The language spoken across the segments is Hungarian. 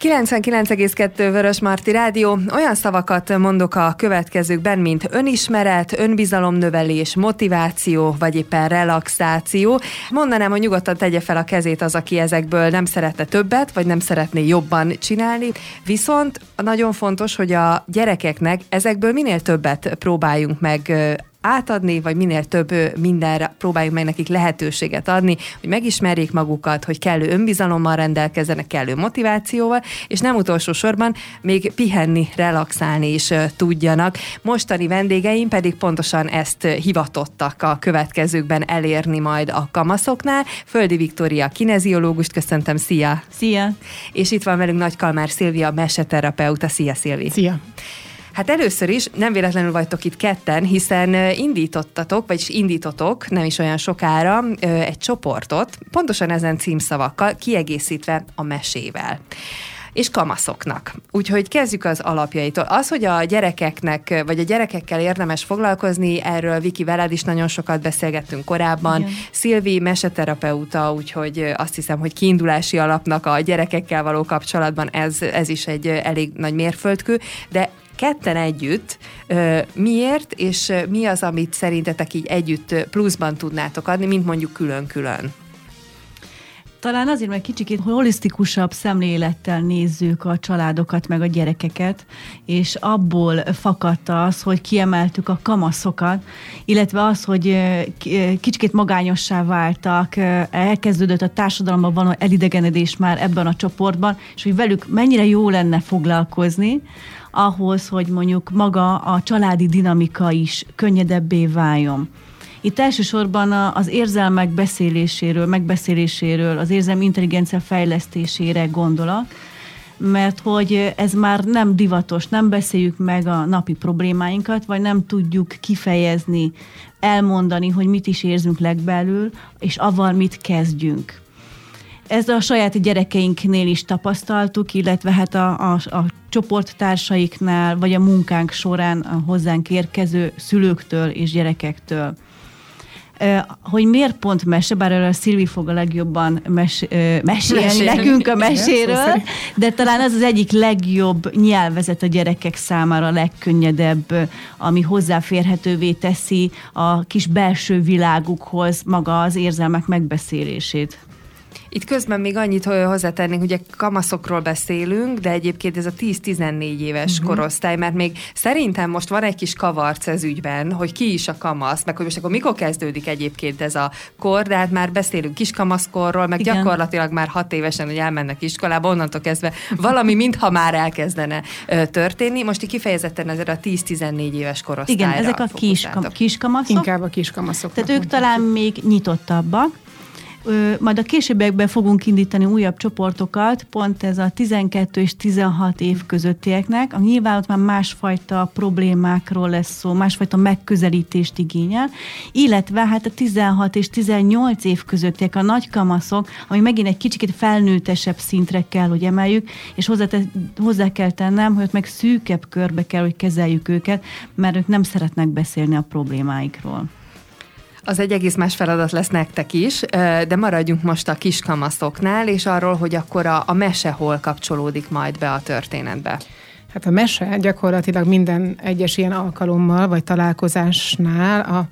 99,2 Vörös Marti Rádió. Olyan szavakat mondok a következőkben, mint önismeret, önbizalomnövelés, motiváció, vagy éppen relaxáció. Mondanám, hogy nyugodtan tegye fel a kezét az, aki ezekből nem szeretne többet, vagy nem szeretné jobban csinálni. Viszont nagyon fontos, hogy a gyerekeknek ezekből minél többet próbáljunk meg átadni, vagy minél több mindenre próbáljuk meg nekik lehetőséget adni, hogy megismerjék magukat, hogy kellő önbizalommal rendelkezzenek, kellő motivációval, és nem utolsó sorban még pihenni, relaxálni is tudjanak. Mostani vendégeim pedig pontosan ezt hivatottak a következőkben elérni majd a kamaszoknál. Földi Viktória kineziológust köszöntöm, szia! Szia! És itt van velünk Nagy Kalmár Szilvia, meseterapeuta, szia Szilvi! Szia! Hát először is nem véletlenül vagytok itt ketten, hiszen indítottatok, vagyis indítotok nem is olyan sokára egy csoportot, pontosan ezen címszavakkal, kiegészítve a mesével és kamaszoknak. Úgyhogy kezdjük az alapjaitól. Az, hogy a gyerekeknek, vagy a gyerekekkel érdemes foglalkozni, erről Viki veled is nagyon sokat beszélgettünk korábban. Igen. Szilvi meseterapeuta, úgyhogy azt hiszem, hogy kiindulási alapnak a gyerekekkel való kapcsolatban ez, ez is egy elég nagy mérföldkő, de ketten együtt miért, és mi az, amit szerintetek így együtt pluszban tudnátok adni, mint mondjuk külön-külön? Talán azért, mert kicsit holisztikusabb szemlélettel nézzük a családokat, meg a gyerekeket, és abból fakadt az, hogy kiemeltük a kamaszokat, illetve az, hogy kicsit magányossá váltak, elkezdődött a társadalomban van elidegenedés már ebben a csoportban, és hogy velük mennyire jó lenne foglalkozni, ahhoz, hogy mondjuk maga a családi dinamika is könnyedebbé váljon. Itt elsősorban az érzelmek beszéléséről, megbeszéléséről, az érzelmi intelligencia fejlesztésére gondolok, mert hogy ez már nem divatos, nem beszéljük meg a napi problémáinkat, vagy nem tudjuk kifejezni, elmondani, hogy mit is érzünk legbelül, és avval mit kezdjünk. Ez a saját gyerekeinknél is tapasztaltuk, illetve hát a, a, a csoporttársaiknál, vagy a munkánk során a hozzánk érkező szülőktől és gyerekektől. Hogy miért pont mese, bár erről a Szilvi fog a legjobban mes, mesélni Mesélni. nekünk a meséről, de talán ez az egyik legjobb nyelvezet a gyerekek számára, a legkönnyedebb, ami hozzáférhetővé teszi a kis belső világukhoz maga az érzelmek megbeszélését. Itt közben még annyit hogy hozzátennénk, ugye kamaszokról beszélünk, de egyébként ez a 10-14 éves uh-huh. korosztály, mert még szerintem most van egy kis kavarc ez ügyben, hogy ki is a kamasz, meg hogy most akkor mikor kezdődik egyébként ez a kor, de hát már beszélünk kiskamaszkorról, meg Igen. gyakorlatilag már hat évesen, hogy elmennek iskolába, onnantól kezdve valami mintha már elkezdene ö, történni. Most így kifejezetten ezért a 10-14 éves korosztályra Igen, ezek a kis, kiskamaszok. Inkább a kiskamaszok. Tehát ők talán még nyitottabbak, majd a későbbiekben fogunk indítani újabb csoportokat, pont ez a 12 és 16 év közöttieknek. A nyilván ott már másfajta problémákról lesz szó, másfajta megközelítést igényel, illetve hát a 16 és 18 év közöttiek, a nagy kamaszok, ami megint egy kicsit felnőttesebb szintre kell, hogy emeljük, és hozzá, hozzá kell tennem, hogy ott meg szűkebb körbe kell, hogy kezeljük őket, mert ők nem szeretnek beszélni a problémáikról. Az egy egész más feladat lesz nektek is, de maradjunk most a kiskamaszoknál, és arról, hogy akkor a, a mese hol kapcsolódik majd be a történetbe. Hát a mese gyakorlatilag minden egyes ilyen alkalommal, vagy találkozásnál a,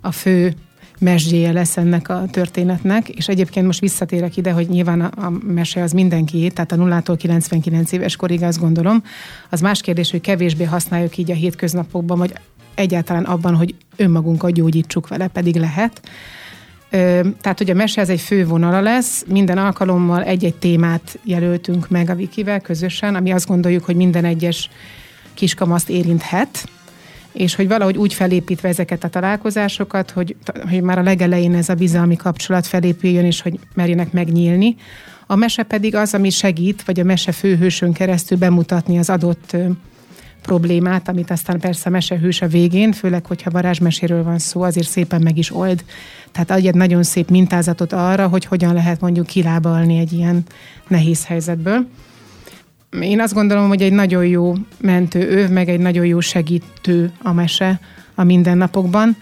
a fő mesdjéje lesz ennek a történetnek, és egyébként most visszatérek ide, hogy nyilván a, a mese az mindenki, tehát a 0-tól 99 éves korig azt gondolom. Az más kérdés, hogy kevésbé használjuk így a hétköznapokban, vagy egyáltalán abban, hogy önmagunkat gyógyítsuk vele, pedig lehet. Tehát, hogy a mese ez egy fő vonala lesz, minden alkalommal egy-egy témát jelöltünk meg a Wikivel közösen, ami azt gondoljuk, hogy minden egyes kiskamaszt érinthet, és hogy valahogy úgy felépítve ezeket a találkozásokat, hogy, hogy már a legelején ez a bizalmi kapcsolat felépüljön, és hogy merjenek megnyílni. A mese pedig az, ami segít, vagy a mese főhősön keresztül bemutatni az adott problémát, amit aztán persze a mesehős a végén, főleg, hogyha varázsmeséről van szó, azért szépen meg is old. Tehát adj egy nagyon szép mintázatot arra, hogy hogyan lehet mondjuk kilábalni egy ilyen nehéz helyzetből. Én azt gondolom, hogy egy nagyon jó mentő ő, meg egy nagyon jó segítő a mese a mindennapokban,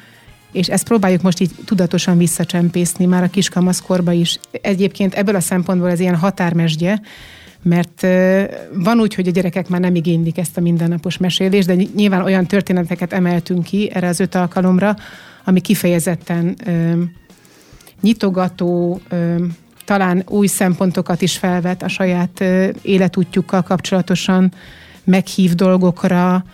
és ezt próbáljuk most így tudatosan visszacsempészni már a kiskamaszkorba is. Egyébként ebből a szempontból ez ilyen határmesdje, mert van úgy, hogy a gyerekek már nem igénylik ezt a mindennapos mesélést, de nyilván olyan történeteket emeltünk ki erre az öt alkalomra, ami kifejezetten nyitogató, talán új szempontokat is felvet a saját életútjukkal kapcsolatosan, meghív dolgokra,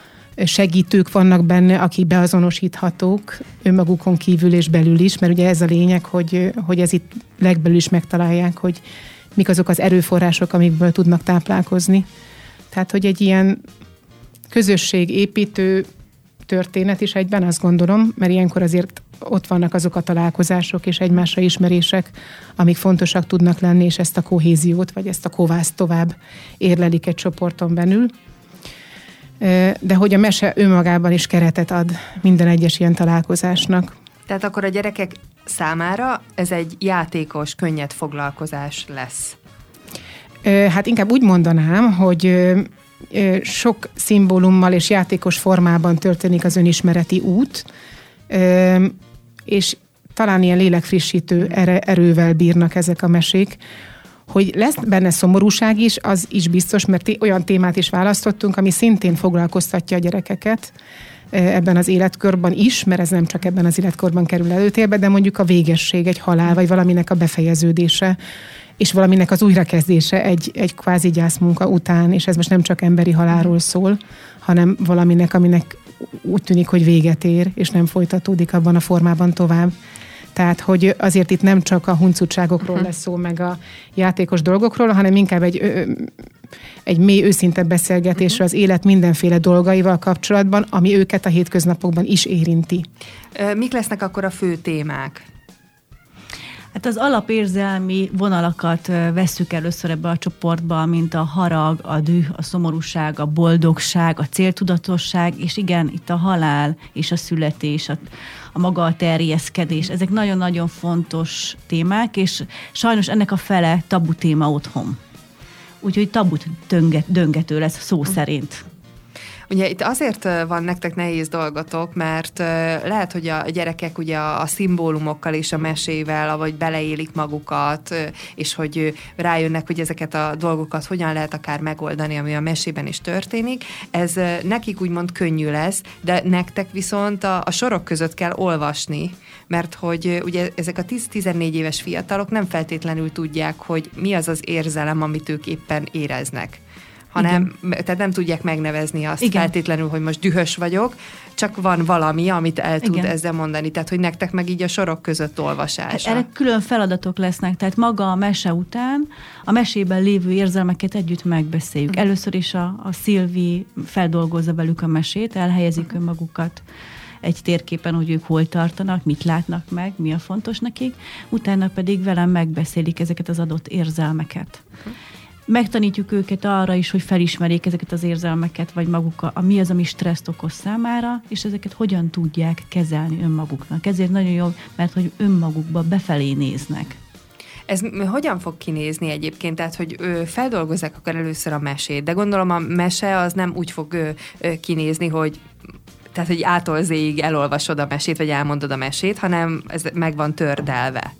segítők vannak benne, akik beazonosíthatók önmagukon kívül és belül is, mert ugye ez a lényeg, hogy, hogy ez itt legbelül is megtalálják, hogy mik azok az erőforrások, amikből tudnak táplálkozni. Tehát, hogy egy ilyen közösségépítő történet is egyben, azt gondolom, mert ilyenkor azért ott vannak azok a találkozások és egymásra ismerések, amik fontosak tudnak lenni, és ezt a kohéziót, vagy ezt a kovászt tovább érlelik egy csoporton belül. De hogy a mese önmagában is keretet ad minden egyes ilyen találkozásnak. Tehát akkor a gyerekek számára ez egy játékos, könnyed foglalkozás lesz. Hát inkább úgy mondanám, hogy sok szimbólummal és játékos formában történik az önismereti út, és talán ilyen lélekfrissítő erővel bírnak ezek a mesék. Hogy lesz benne szomorúság is, az is biztos, mert olyan témát is választottunk, ami szintén foglalkoztatja a gyerekeket, ebben az életkorban is, mert ez nem csak ebben az életkorban kerül előtérbe, de mondjuk a végesség, egy halál, vagy valaminek a befejeződése, és valaminek az újrakezdése egy, egy kvázi gyászmunka után, és ez most nem csak emberi halálról szól, hanem valaminek, aminek úgy tűnik, hogy véget ér, és nem folytatódik abban a formában tovább. Tehát, hogy azért itt nem csak a huncutságokról uh-huh. lesz szó, meg a játékos dolgokról, hanem inkább egy, egy mély, őszinte beszélgetésre uh-huh. az élet mindenféle dolgaival kapcsolatban, ami őket a hétköznapokban is érinti. Mik lesznek akkor a fő témák? Hát az alapérzelmi vonalakat vesszük először ebbe a csoportba, mint a harag, a düh, a szomorúság, a boldogság, a céltudatosság, és igen, itt a halál és a születés, a, a maga a terjeszkedés. Ezek nagyon-nagyon fontos témák, és sajnos ennek a fele tabu téma otthon. Úgyhogy tabut dönget, döngető lesz szó szerint. Ugye itt azért van nektek nehéz dolgotok, mert lehet, hogy a gyerekek ugye a szimbólumokkal és a mesével, vagy beleélik magukat, és hogy rájönnek, hogy ezeket a dolgokat hogyan lehet akár megoldani, ami a mesében is történik. Ez nekik úgymond könnyű lesz, de nektek viszont a, a sorok között kell olvasni, mert hogy ugye ezek a 10-14 éves fiatalok nem feltétlenül tudják, hogy mi az az érzelem, amit ők éppen éreznek hanem Igen. tehát nem tudják megnevezni azt Igen. feltétlenül, hogy most dühös vagyok, csak van valami, amit el tud Igen. ezzel mondani. Tehát, hogy nektek meg így a sorok között olvasás. Hát erre külön feladatok lesznek, tehát maga a mese után a mesében lévő érzelmeket együtt megbeszéljük. Uh-huh. Először is a, a Szilvi feldolgozza velük a mesét, elhelyezik uh-huh. önmagukat egy térképen, hogy ők hol tartanak, mit látnak meg, mi a fontos nekik, utána pedig velem megbeszélik ezeket az adott érzelmeket. Uh-huh megtanítjuk őket arra is, hogy felismerjék ezeket az érzelmeket, vagy maguk, a, a mi az, ami stresszt okoz számára, és ezeket hogyan tudják kezelni önmaguknak. Ezért nagyon jó, mert hogy önmagukba befelé néznek. Ez hogyan fog kinézni egyébként? Tehát, hogy feldolgozzák akar először a mesét, de gondolom a mese az nem úgy fog ő, ő, kinézni, hogy tehát, hogy ától zéig elolvasod a mesét, vagy elmondod a mesét, hanem ez meg van tördelve.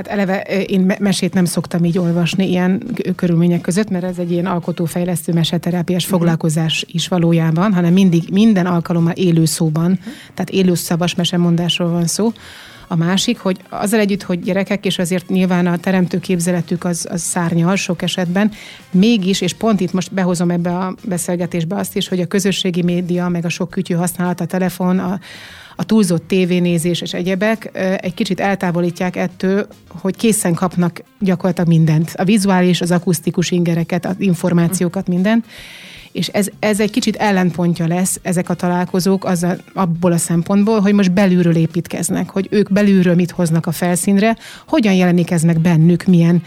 Hát eleve én mesét nem szoktam így olvasni ilyen körülmények között, mert ez egy ilyen alkotófejlesztő meseterápiás uh-huh. foglalkozás is valójában, hanem mindig minden alkalommal élő szóban, uh-huh. tehát élő szavas mesemondásról van szó. A másik, hogy azzal együtt, hogy gyerekek, és azért nyilván a teremtő képzeletük az, az szárnyal sok esetben, mégis, és pont itt most behozom ebbe a beszélgetésbe azt is, hogy a közösségi média, meg a sok kütyű használat, a telefon, a, a túlzott tévénézés és egyebek egy kicsit eltávolítják ettől, hogy készen kapnak gyakorlatilag mindent. A vizuális, az akusztikus ingereket, az információkat, mindent. És ez, ez egy kicsit ellenpontja lesz ezek a találkozók az a, abból a szempontból, hogy most belülről építkeznek, hogy ők belülről mit hoznak a felszínre, hogyan jelenik ez meg bennük, milyen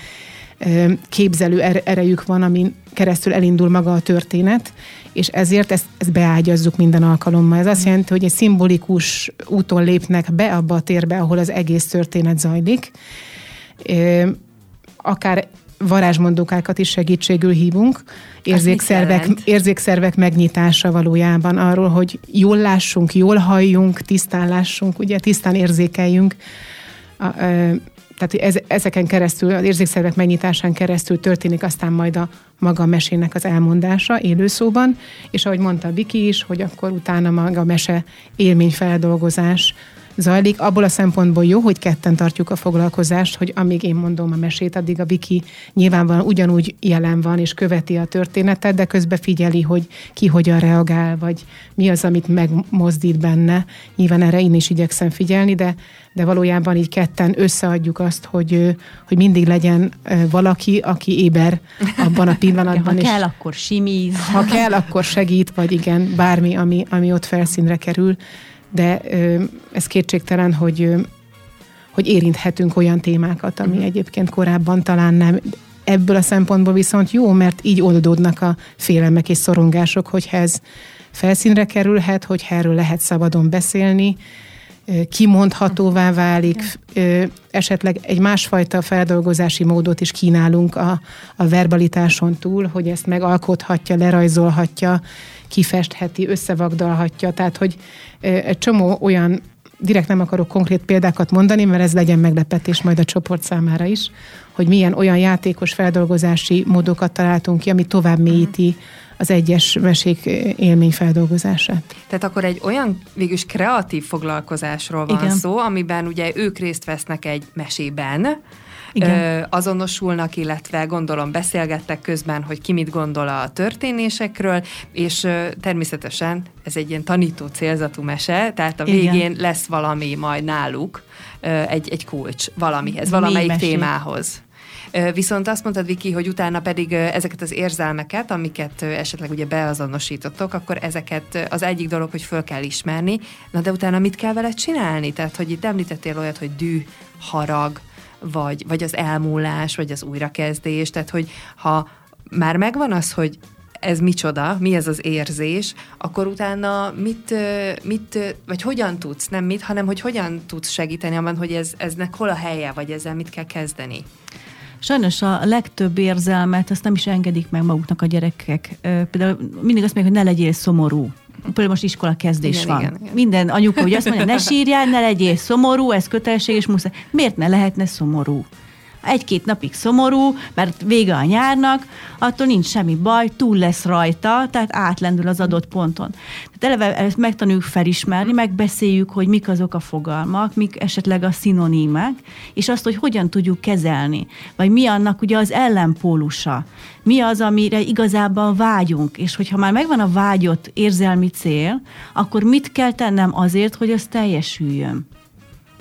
képzelő erejük van, amin keresztül elindul maga a történet, és ezért ezt, ezt beágyazzuk minden alkalommal. Ez azt jelenti, hogy egy szimbolikus úton lépnek be abba a térbe, ahol az egész történet zajlik. Akár varázsmondókákat is segítségül hívunk, érzékszervek, érzékszervek megnyitása valójában arról, hogy jól lássunk, jól halljunk, tisztán lássunk, ugye tisztán érzékeljünk. A, tehát ez, ezeken keresztül, az érzékszervek megnyitásán keresztül történik aztán majd a maga a mesének az elmondása élőszóban, és ahogy mondta Viki is, hogy akkor utána maga a mese élményfeldolgozás zajlik. Abból a szempontból jó, hogy ketten tartjuk a foglalkozást, hogy amíg én mondom a mesét, addig a Viki nyilvánvalóan ugyanúgy jelen van és követi a történetet, de közben figyeli, hogy ki hogyan reagál, vagy mi az, amit megmozdít benne. Nyilván erre én is igyekszem figyelni, de, de valójában így ketten összeadjuk azt, hogy, hogy mindig legyen valaki, aki éber abban a pillanatban. ha kell, akkor simíz. Ha kell, akkor segít, vagy igen, bármi, ami, ami ott felszínre kerül de ez kétségtelen, hogy, hogy érinthetünk olyan témákat, ami uh-huh. egyébként korábban talán nem. Ebből a szempontból viszont jó, mert így oldódnak a félelmek és szorongások, hogyha ez felszínre kerülhet, hogy erről lehet szabadon beszélni, kimondhatóvá válik, esetleg egy másfajta feldolgozási módot is kínálunk a, a verbalitáson túl, hogy ezt megalkothatja, lerajzolhatja, kifestheti, összevagdalhatja, tehát hogy egy csomó olyan direkt nem akarok konkrét példákat mondani, mert ez legyen meglepetés majd a csoport számára is, hogy milyen olyan játékos feldolgozási módokat találtunk ki, ami tovább mélyíti az egyes mesék élményfeldolgozását. Tehát akkor egy olyan végülis kreatív foglalkozásról van Igen. szó, amiben ugye ők részt vesznek egy mesében, igen. azonosulnak, illetve gondolom beszélgettek közben, hogy ki mit gondol a történésekről, és természetesen ez egy ilyen tanító célzatú mese, tehát a végén Igen. lesz valami majd náluk, egy, egy kulcs valamihez, valamelyik mesé. témához. Viszont azt mondtad, Viki, hogy utána pedig ezeket az érzelmeket, amiket esetleg ugye beazonosítottok, akkor ezeket az egyik dolog, hogy föl kell ismerni, na de utána mit kell vele csinálni? Tehát, hogy itt említettél olyat, hogy dű, harag, vagy, vagy az elmúlás, vagy az újrakezdés, tehát hogy ha már megvan az, hogy ez micsoda, mi ez az érzés, akkor utána mit, mit, vagy hogyan tudsz, nem mit, hanem hogy hogyan tudsz segíteni abban, hogy ez, eznek hol a helye, vagy ezzel mit kell kezdeni? Sajnos a legtöbb érzelmet azt nem is engedik meg maguknak a gyerekek. Például mindig azt mondják, hogy ne legyél szomorú például most iskola kezdés igen, van. Igen, igen. Minden anyuka ugye azt mondja, ne sírjál, ne legyél szomorú, ez kötelesség, és muszáj. Miért ne lehetne szomorú? Egy-két napig szomorú, mert vége a nyárnak, attól nincs semmi baj, túl lesz rajta, tehát átlendül az adott ponton. Tehát eleve ezt megtanuljuk felismerni, megbeszéljük, hogy mik azok a fogalmak, mik esetleg a szinonímek, és azt, hogy hogyan tudjuk kezelni, vagy mi annak ugye az ellenpólusa, mi az, amire igazából vágyunk, és hogyha már megvan a vágyott érzelmi cél, akkor mit kell tennem azért, hogy az teljesüljön.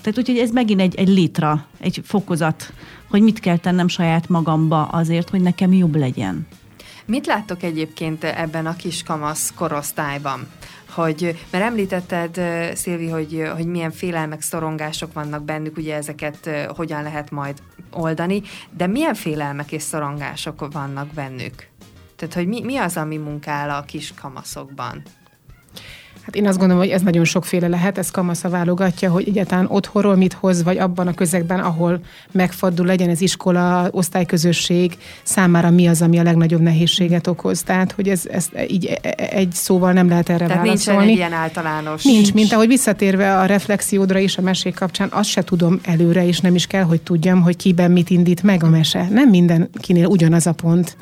Tehát úgyhogy ez megint egy, egy litra, egy fokozat hogy mit kell tennem saját magamba azért, hogy nekem jobb legyen. Mit láttok egyébként ebben a kiskamasz korosztályban? Hogy, mert említetted, Szilvi, hogy, hogy milyen félelmek, szorongások vannak bennük, ugye ezeket hogyan lehet majd oldani, de milyen félelmek és szorongások vannak bennük? Tehát, hogy mi, mi az, ami munkál a kiskamaszokban? Hát én azt gondolom, hogy ez nagyon sokféle lehet, ez kamasza válogatja, hogy egyáltalán otthonról mit hoz, vagy abban a közegben, ahol megfordul, legyen ez iskola, osztályközösség, számára mi az, ami a legnagyobb nehézséget okoz. Tehát, hogy ez, ez így e, e, egy szóval nem lehet erre Tehát válaszolni. nincs egy ilyen általános. Nincs, mint ahogy visszatérve a reflexiódra is a mesék kapcsán, azt se tudom előre, és nem is kell, hogy tudjam, hogy kiben mit indít meg a mese. Nem mindenkinél ugyanaz a pont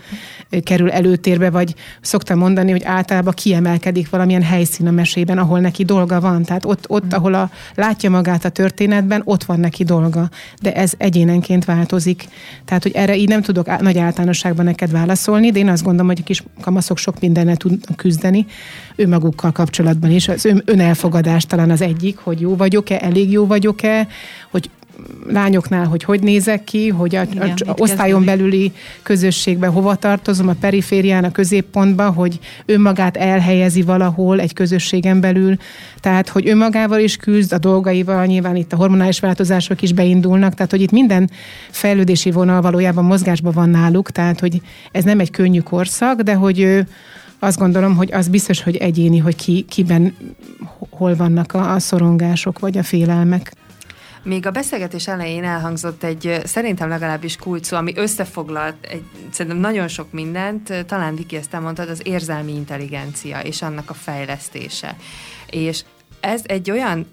kerül előtérbe, vagy szoktam mondani, hogy általában kiemelkedik valamilyen helyszín a mesében, ahol neki dolga van. Tehát ott, ott mm. ahol a, látja magát a történetben, ott van neki dolga. De ez egyénenként változik. Tehát, hogy erre így nem tudok á, nagy általánosságban neked válaszolni, de én azt gondolom, hogy a kis kamaszok sok mindennel tudnak küzdeni, önmagukkal kapcsolatban is. Az ön, önelfogadás talán az egyik, hogy jó vagyok-e, elég jó vagyok-e, hogy lányoknál, hogy hogy nézek ki, hogy a, Igen, a, a osztályon belüli közösségbe hova tartozom, a periférián, a középpontba, hogy önmagát elhelyezi valahol egy közösségen belül, tehát hogy önmagával is küzd, a dolgaival, nyilván itt a hormonális változások is beindulnak, tehát hogy itt minden fejlődési vonal valójában mozgásban van náluk, tehát hogy ez nem egy könnyű korszak, de hogy azt gondolom, hogy az biztos, hogy egyéni, hogy ki, kiben hol vannak a, a szorongások vagy a félelmek. Még a beszélgetés elején elhangzott egy szerintem legalábbis kulcsó, ami összefoglalt egy, szerintem nagyon sok mindent, talán Viki ezt elmondtad, az érzelmi intelligencia és annak a fejlesztése. És ez egy olyan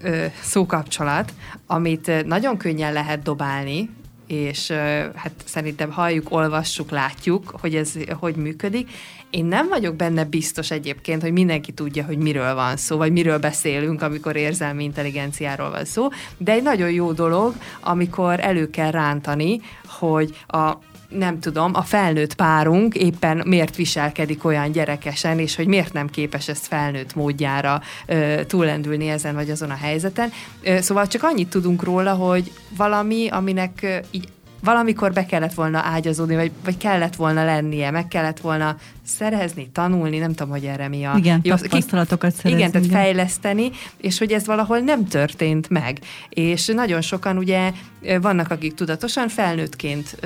ö, szókapcsolat, amit nagyon könnyen lehet dobálni, és hát szerintem halljuk, olvassuk, látjuk, hogy ez hogy működik. Én nem vagyok benne biztos egyébként, hogy mindenki tudja, hogy miről van szó, vagy miről beszélünk, amikor érzelmi intelligenciáról van szó, de egy nagyon jó dolog, amikor elő kell rántani, hogy a nem tudom, a felnőtt párunk éppen miért viselkedik olyan gyerekesen, és hogy miért nem képes ezt felnőtt módjára ö, túlendülni ezen vagy azon a helyzeten. Ö, szóval csak annyit tudunk róla, hogy valami, aminek ö, így valamikor be kellett volna ágyazódni, vagy, vagy kellett volna lennie, meg kellett volna szerezni, tanulni, nem tudom, hogy erre mi a... Igen, jó, tapasztalatokat szerezni. Igen, tehát igen. fejleszteni, és hogy ez valahol nem történt meg. És nagyon sokan ugye vannak, akik tudatosan felnőttként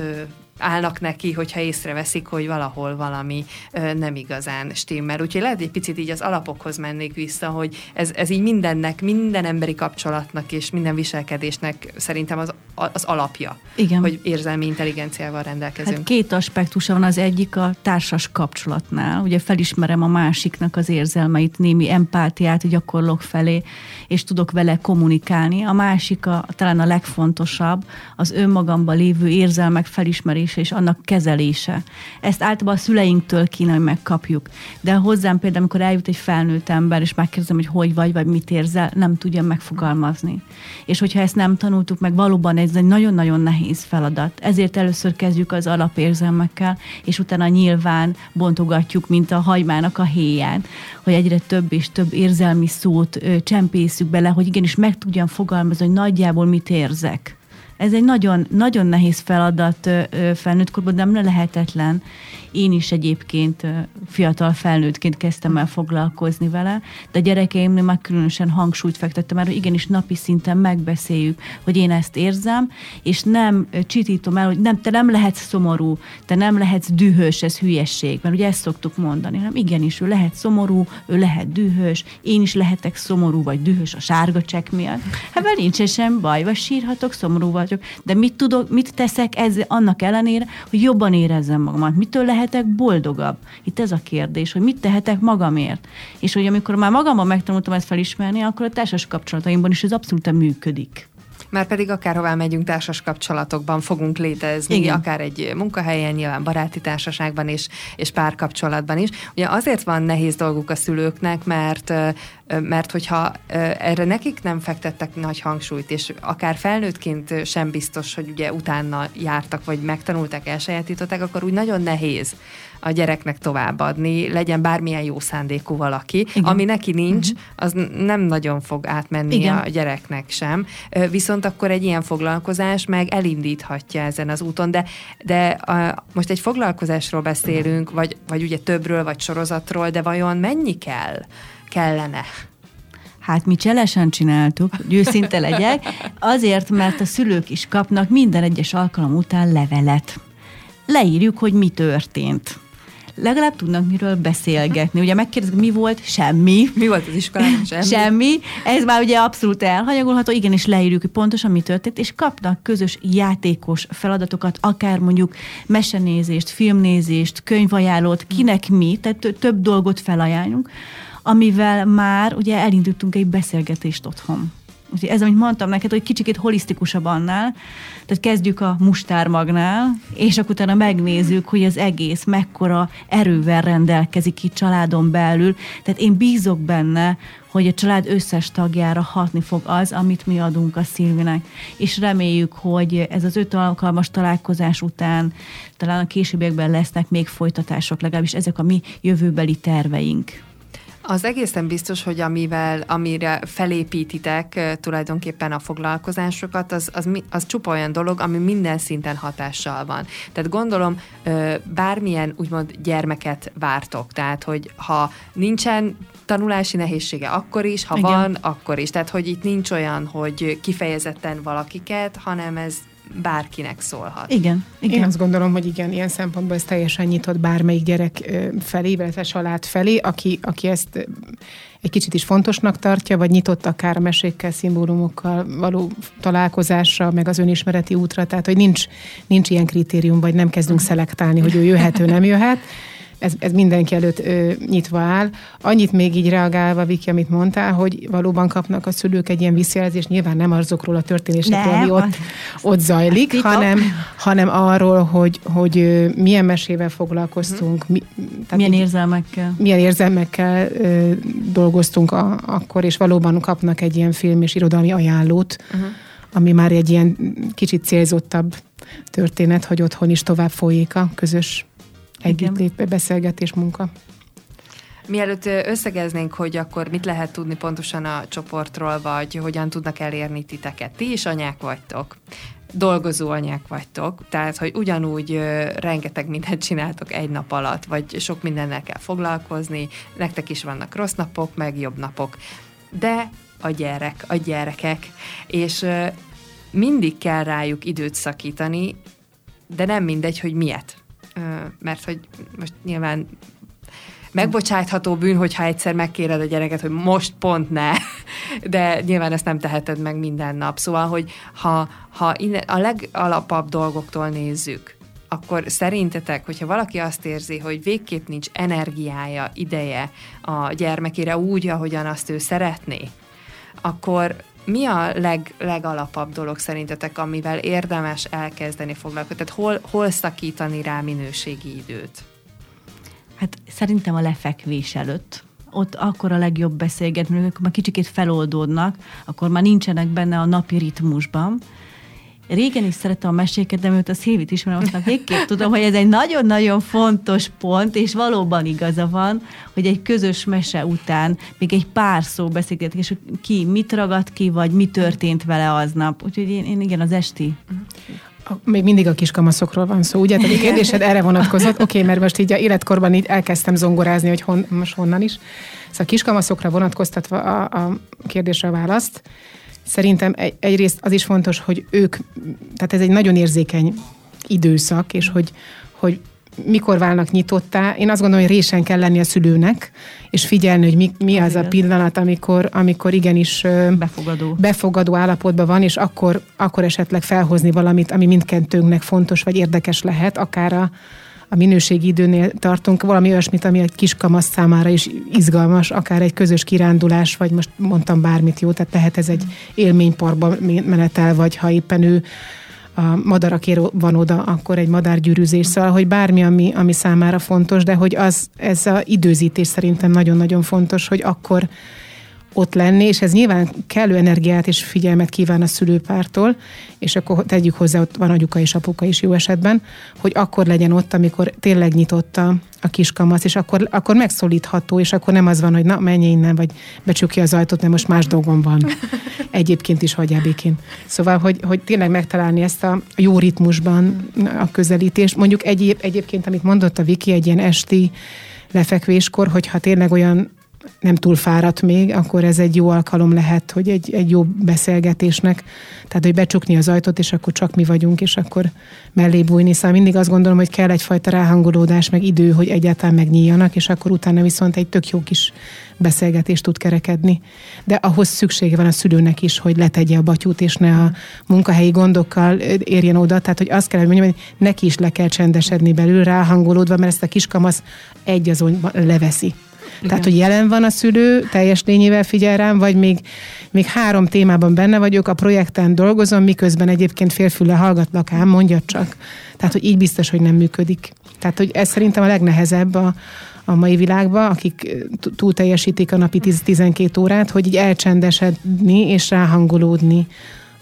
állnak neki, hogyha észreveszik, hogy valahol valami ö, nem igazán stimmel. Úgyhogy lehet egy picit így az alapokhoz mennék vissza, hogy ez, ez így mindennek, minden emberi kapcsolatnak és minden viselkedésnek szerintem az, az alapja, Igen. hogy érzelmi intelligenciával rendelkezünk. Hát két aspektusa van, az egyik a társas kapcsolatnál, ugye felismerem a másiknak az érzelmeit, némi empátiát gyakorlok felé, és tudok vele kommunikálni. A másik, a, talán a legfontosabb, az önmagamban lévő érzelmek felismerése és annak kezelése. Ezt általában a szüleinktől kéne, hogy megkapjuk. De hozzám például, amikor eljut egy felnőtt ember, és megkérdezem, hogy hogy vagy, vagy mit érzel, nem tudja megfogalmazni. És hogyha ezt nem tanultuk meg, valóban ez egy nagyon-nagyon nehéz feladat. Ezért először kezdjük az alapérzelmekkel, és utána nyilván bontogatjuk, mint a hagymának a héján, hogy egyre több és több érzelmi szót csempészük bele, hogy igenis meg tudjam fogalmazni, hogy nagyjából mit érzek. Ez egy nagyon, nagyon nehéz feladat felnőtt korban, de nem lehetetlen. Én is egyébként fiatal felnőttként kezdtem el foglalkozni vele, de gyerekeimnél már különösen hangsúlyt fektettem hogy igenis napi szinten megbeszéljük, hogy én ezt érzem, és nem csitítom el, hogy nem, te nem lehetsz szomorú, te nem lehetsz dühös, ez hülyesség, mert ugye ezt szoktuk mondani, hanem igenis, ő lehet szomorú, ő lehet dühös, én is lehetek szomorú vagy dühös a sárga csekk miatt. Hát mert nincs sem baj, vagy sírhatok, szomorú vagyok, de mit tudok, mit teszek ez annak ellenére, hogy jobban érezzem magamat, mitől lehet lehetek boldogabb? Itt ez a kérdés, hogy mit tehetek magamért. És hogy amikor már magamban megtanultam ezt felismerni, akkor a társas kapcsolataimban is ez abszolút működik. Már pedig akárhová megyünk társas kapcsolatokban fogunk létezni, Igen. akár egy munkahelyen, nyilván baráti társaságban és, és párkapcsolatban is. Ugye azért van nehéz dolguk a szülőknek, mert mert hogyha erre nekik nem fektettek nagy hangsúlyt, és akár felnőttként sem biztos, hogy ugye utána jártak, vagy megtanulták, elsajátították, akkor úgy nagyon nehéz a gyereknek továbbadni, legyen bármilyen jó szándékú valaki, Igen. ami neki nincs, uh-huh. az nem nagyon fog átmenni Igen. a gyereknek sem. Viszont akkor egy ilyen foglalkozás meg elindíthatja ezen az úton, de, de a, most egy foglalkozásról beszélünk, vagy, vagy ugye többről, vagy sorozatról, de vajon mennyi kell? kellene? Hát mi cselesen csináltuk, hogy őszinte legyek, azért, mert a szülők is kapnak minden egyes alkalom után levelet. Leírjuk, hogy mi történt legalább tudnak miről beszélgetni. Ugye megkérdezik, mi volt? Semmi. Mi volt az iskolában? Semmi. Semmi. Ez már ugye abszolút elhanyagolható, igenis leírjuk, hogy pontosan mi történt, és kapnak közös játékos feladatokat, akár mondjuk mesenézést, filmnézést, könyvajánlót, kinek mi, tehát több dolgot felajánlunk, amivel már ugye elindultunk egy beszélgetést otthon. Úgyhogy ez, amit mondtam neked, hogy kicsikét holisztikusabb annál, tehát kezdjük a mustármagnál, és akkor utána megnézzük, hogy az egész mekkora erővel rendelkezik itt családon belül. Tehát én bízok benne, hogy a család összes tagjára hatni fog az, amit mi adunk a Szilvinek. És reméljük, hogy ez az öt alkalmas találkozás után talán a későbbiekben lesznek még folytatások, legalábbis ezek a mi jövőbeli terveink. Az egészen biztos, hogy amivel, amire felépítitek tulajdonképpen a foglalkozásokat, az, az, az csupa olyan dolog, ami minden szinten hatással van. Tehát gondolom, bármilyen úgymond gyermeket vártok, tehát hogy ha nincsen tanulási nehézsége akkor is, ha Igen. van, akkor is. Tehát, hogy itt nincs olyan, hogy kifejezetten valakiket, hanem ez bárkinek szólhat. Igen, igen. Én azt gondolom, hogy igen, ilyen szempontból ez teljesen nyitott bármelyik gyerek felé, illetve család felé, aki, aki ezt egy kicsit is fontosnak tartja, vagy nyitott akár a mesékkel, szimbólumokkal való találkozásra, meg az önismereti útra, tehát hogy nincs, nincs ilyen kritérium, vagy nem kezdünk szelektálni, hogy ő jöhet, ő nem jöhet, ez, ez mindenki előtt ö, nyitva áll. Annyit még így reagálva, Viki, amit mondtál, hogy valóban kapnak a szülők egy ilyen visszajelzést, nyilván nem azokról a történésekről, ami ott, ott zajlik, hanem, hanem arról, hogy, hogy milyen mesével foglalkoztunk. Mi, tehát milyen érzelmekkel. Milyen érzelmekkel ö, dolgoztunk a, akkor, és valóban kapnak egy ilyen film és irodalmi ajánlót, uh-huh. ami már egy ilyen kicsit célzottabb történet, hogy otthon is tovább folyik a közös együttlépve beszélgetés munka. Mielőtt összegeznénk, hogy akkor mit lehet tudni pontosan a csoportról, vagy hogyan tudnak elérni titeket. Ti is anyák vagytok, dolgozó anyák vagytok, tehát hogy ugyanúgy rengeteg mindent csináltok egy nap alatt, vagy sok mindennel kell foglalkozni, nektek is vannak rossz napok, meg jobb napok. De a gyerek, a gyerekek, és mindig kell rájuk időt szakítani, de nem mindegy, hogy miért mert hogy most nyilván megbocsátható bűn, hogyha egyszer megkéred a gyereket, hogy most pont ne, de nyilván ezt nem teheted meg minden nap. Szóval, hogy ha, ha a legalapabb dolgoktól nézzük, akkor szerintetek, hogyha valaki azt érzi, hogy végképp nincs energiája, ideje a gyermekére úgy, ahogyan azt ő szeretné, akkor mi a leg, legalapabb dolog szerintetek, amivel érdemes elkezdeni foglalkozni? Tehát hol, hol szakítani rá minőségi időt? Hát szerintem a lefekvés előtt ott akkor a legjobb beszélgetni, amikor már kicsikét feloldódnak, akkor már nincsenek benne a napi ritmusban, régen is szerettem a meséket, de mióta a Szilvit ismerem, már végképp tudom, hogy ez egy nagyon-nagyon fontos pont, és valóban igaza van, hogy egy közös mese után még egy pár szó beszélgetek, és ki mit ragad ki, vagy mi történt vele aznap. Úgyhogy én, én igen, az esti. Még mindig a kiskamaszokról van szó, ugye? Tehát a kérdésed erre vonatkozott. Oké, okay, mert most így a életkorban így elkezdtem zongorázni, hogy hon, most honnan is. Szóval a kiskamaszokra vonatkoztatva a, a kérdésre a választ. Szerintem egy, egyrészt az is fontos, hogy ők, tehát ez egy nagyon érzékeny időszak, és hogy, hogy mikor válnak nyitottá. Én azt gondolom, hogy résen kell lenni a szülőnek, és figyelni, hogy mi, mi az a pillanat, amikor, amikor igenis befogadó. befogadó állapotban van, és akkor, akkor esetleg felhozni valamit, ami mindkettőnknek fontos vagy érdekes lehet, akár a, a minőségi időnél tartunk, valami olyasmit, ami egy kis kamasz számára is izgalmas, akár egy közös kirándulás, vagy most mondtam bármit jó, tehát lehet ez egy élményparkba menetel, vagy ha éppen ő a madarakért van oda, akkor egy madárgyűrűzés, szóval, hogy bármi, ami, ami számára fontos, de hogy az, ez az időzítés szerintem nagyon-nagyon fontos, hogy akkor ott lenni, és ez nyilván kellő energiát és figyelmet kíván a szülőpártól, és akkor tegyük hozzá, ott van anyuka és apuka is jó esetben, hogy akkor legyen ott, amikor tényleg nyitott a, kiskamasz, és akkor, akkor megszólítható, és akkor nem az van, hogy na, menj innen, vagy becsukja az ajtót, mert most más dolgom van. Egyébként is hagyjál békén. Szóval, hogy, hogy tényleg megtalálni ezt a jó ritmusban a közelítést. Mondjuk egyéb, egyébként, amit mondott a Viki, egy ilyen esti lefekvéskor, hogyha tényleg olyan nem túl fáradt még, akkor ez egy jó alkalom lehet, hogy egy, egy jó beszélgetésnek, tehát hogy becsukni az ajtót, és akkor csak mi vagyunk, és akkor mellé bújni. Szóval mindig azt gondolom, hogy kell egyfajta ráhangolódás, meg idő, hogy egyáltalán megnyíljanak, és akkor utána viszont egy tök jó kis beszélgetést tud kerekedni. De ahhoz szüksége van a szülőnek is, hogy letegye a batyút, és ne a munkahelyi gondokkal érjen oda. Tehát, hogy azt kell, hogy mondjam, hogy neki is le kell csendesedni belül, ráhangolódva, mert ezt a kiskamasz egy azon leveszi. Igen. Tehát, hogy jelen van a szülő, teljes lényével figyel rám, vagy még, még három témában benne vagyok, a projekten dolgozom, miközben egyébként félfüle hallgatlak ám, mondja csak. Tehát, hogy így biztos, hogy nem működik. Tehát, hogy ez szerintem a legnehezebb a, a mai világban, akik túl teljesítik a napi 10-12 órát, hogy így elcsendesedni és ráhangolódni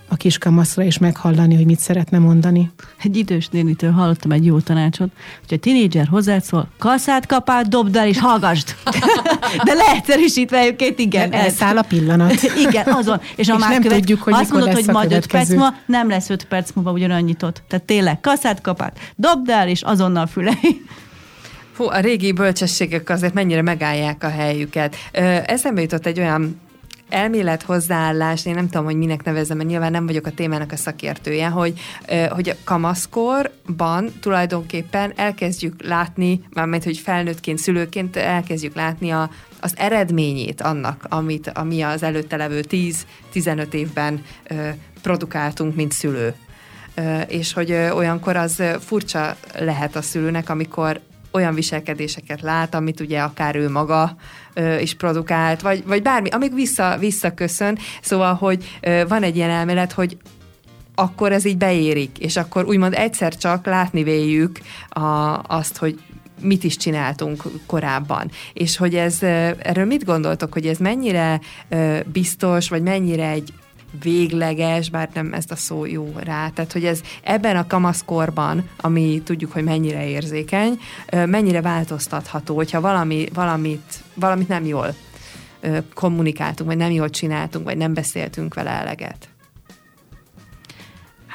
a kiskamaszra és meghallani, hogy mit szeretne mondani. Egy idős nénitől hallottam egy jó tanácsot, hogy a tinédzser hozzászól, kaszát kapát, dobd el és hallgasd. De leegyszerűsítve egyébként igen. Ez száll a pillanat. igen, azon. És, és nem követ, tudjuk, hogy azt mondod, hogy majd 5 perc múlva, nem lesz 5 perc múlva ugyanannyit Tehát tényleg kaszát kapát, dobd el és azonnal fülei. Hú, a régi bölcsességek azért mennyire megállják a helyüket. Eszembe jutott egy olyan elmélet hozzáállás, én nem tudom, hogy minek nevezem, mert nyilván nem vagyok a témának a szakértője, hogy, hogy a kamaszkorban tulajdonképpen elkezdjük látni, mármint, hogy felnőttként, szülőként elkezdjük látni a, az eredményét annak, amit, ami az előtte levő 10-15 évben produkáltunk, mint szülő. És hogy olyankor az furcsa lehet a szülőnek, amikor olyan viselkedéseket lát, amit ugye akár ő maga ö, is produkált, vagy, vagy bármi, amíg vissza, visszaköszön. Szóval, hogy van egy ilyen elmélet, hogy akkor ez így beérik, és akkor úgymond egyszer csak látni véljük a, azt, hogy mit is csináltunk korábban. És hogy ez, erről mit gondoltok, hogy ez mennyire biztos, vagy mennyire egy végleges, bár nem ezt a szó jó rá, tehát hogy ez ebben a kamaszkorban, ami tudjuk, hogy mennyire érzékeny, mennyire változtatható, hogyha valami, valamit, valamit nem jól kommunikáltunk, vagy nem jól csináltunk, vagy nem beszéltünk vele eleget.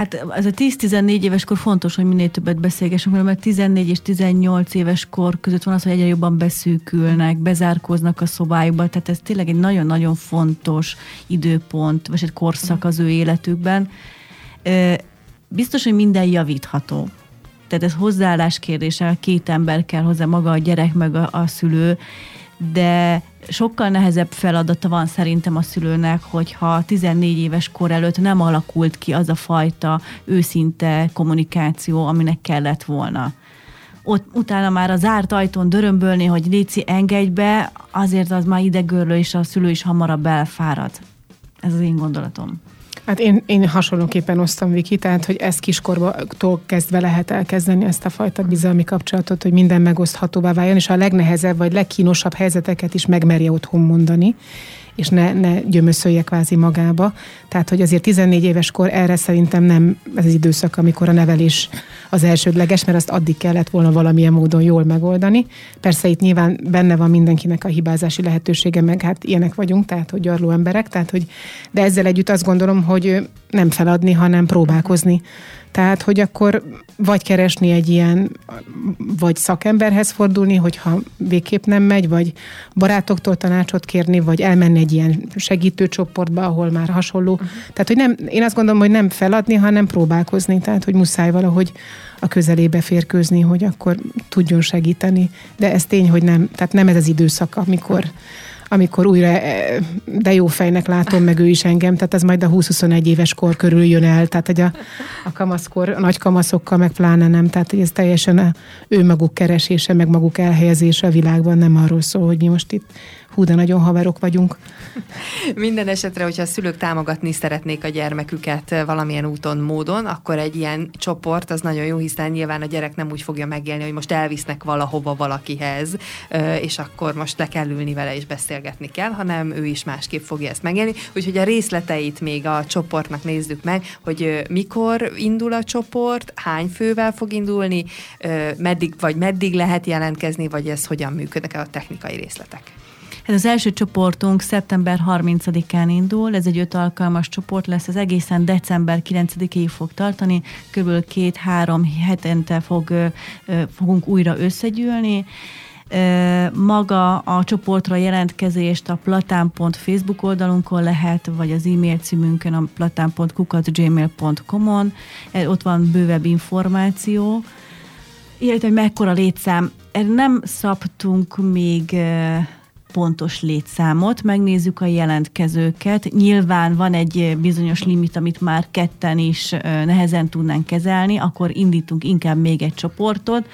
Hát ez a 10-14 éves kor fontos, hogy minél többet beszélgessünk, mert 14 és 18 éves kor között van az, hogy egyre jobban beszűkülnek, bezárkóznak a szobájukba, tehát ez tényleg egy nagyon-nagyon fontos időpont, vagy egy korszak az ő életükben. Biztos, hogy minden javítható. Tehát ez hozzáállás kérdése, két ember kell hozzá, maga a gyerek, meg a, a szülő, de sokkal nehezebb feladata van szerintem a szülőnek, hogyha 14 éves kor előtt nem alakult ki az a fajta őszinte kommunikáció, aminek kellett volna. Ott utána már a zárt ajtón dörömbölni, hogy Léci engedj be, azért az már idegörlő, és a szülő is hamarabb elfárad. Ez az én gondolatom. Hát én, én hasonlóképpen osztam Viki, tehát hogy ezt kiskortól kezdve lehet elkezdeni ezt a fajta bizalmi kapcsolatot, hogy minden megoszthatóvá váljon, és a legnehezebb vagy legkínosabb helyzeteket is megmerje otthon mondani és ne, ne gyömöszölje kvázi magába. Tehát, hogy azért 14 éves kor erre szerintem nem ez az időszak, amikor a nevelés az elsődleges, mert azt addig kellett volna valamilyen módon jól megoldani. Persze itt nyilván benne van mindenkinek a hibázási lehetősége, meg hát ilyenek vagyunk, tehát hogy gyarló emberek, tehát hogy de ezzel együtt azt gondolom, hogy nem feladni, hanem próbálkozni tehát, hogy akkor vagy keresni egy ilyen, vagy szakemberhez fordulni, hogyha végképp nem megy, vagy barátoktól tanácsot kérni, vagy elmenni egy ilyen segítőcsoportba, ahol már hasonló. Uh-huh. Tehát, hogy nem, én azt gondolom, hogy nem feladni, hanem próbálkozni. Tehát, hogy muszáj valahogy a közelébe férkőzni, hogy akkor tudjon segíteni. De ez tény, hogy nem, tehát nem ez az időszak, amikor amikor újra eh, de jó fejnek látom, meg ő is engem, tehát ez majd a 20-21 éves kor körül jön el, tehát hogy a, a kamaszkor, a nagy kamaszokkal meg pláne nem, tehát hogy ez teljesen a ő maguk keresése, meg maguk elhelyezése a világban nem arról szól, hogy mi most itt hú, de nagyon haverok vagyunk. Minden esetre, hogyha a szülők támogatni szeretnék a gyermeküket valamilyen úton, módon, akkor egy ilyen csoport az nagyon jó, hiszen nyilván a gyerek nem úgy fogja megélni, hogy most elvisznek valahova valakihez, és akkor most le kell ülni vele és beszélgetni kell, hanem ő is másképp fogja ezt megélni. Úgyhogy a részleteit még a csoportnak nézzük meg, hogy mikor indul a csoport, hány fővel fog indulni, meddig, vagy meddig lehet jelentkezni, vagy ez hogyan működnek a technikai részletek. Ez az első csoportunk szeptember 30-án indul, ez egy öt alkalmas csoport lesz, ez egészen december 9-ig fog tartani, kb. két-három hetente fog, fogunk újra összegyűlni. Maga a csoportra jelentkezést a platán.facebook oldalunkon lehet, vagy az e-mail címünkön a platán.kukacgmail.com-on. Ott van bővebb információ illetve hogy mekkora létszám. Nem szabtunk még pontos létszámot, megnézzük a jelentkezőket. Nyilván van egy bizonyos limit, amit már ketten is nehezen tudnánk kezelni, akkor indítunk inkább még egy csoportot,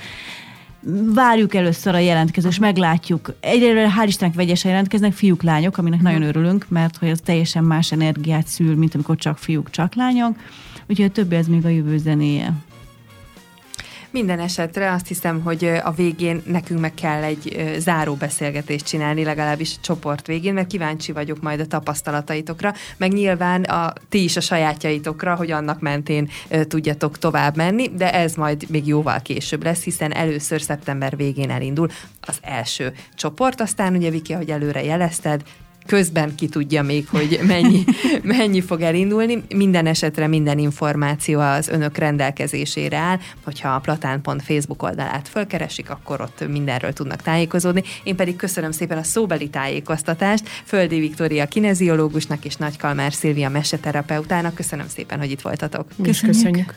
várjuk először a jelentkező, és meglátjuk. Egyre hál' Istennek vegyesen jelentkeznek fiúk, lányok, aminek nagyon örülünk, mert hogy az teljesen más energiát szül, mint amikor csak fiúk, csak lányok. Úgyhogy a többi ez még a jövő zenéje. Minden esetre azt hiszem, hogy a végén nekünk meg kell egy záró beszélgetést csinálni, legalábbis a csoport végén, mert kíváncsi vagyok majd a tapasztalataitokra, meg nyilván a, ti is a sajátjaitokra, hogy annak mentén tudjatok tovább menni, de ez majd még jóval később lesz, hiszen először szeptember végén elindul az első csoport, aztán ugye Viki, hogy előre jelezted, közben ki tudja még, hogy mennyi, mennyi fog elindulni. Minden esetre minden információ az önök rendelkezésére áll, hogyha a platán.facebook oldalát fölkeresik, akkor ott mindenről tudnak tájékozódni. Én pedig köszönöm szépen a szóbeli tájékoztatást Földi Viktória kineziológusnak és Nagy Kalmár Szilvia meseterapeutának. Köszönöm szépen, hogy itt voltatok. Köszönjük. köszönjük.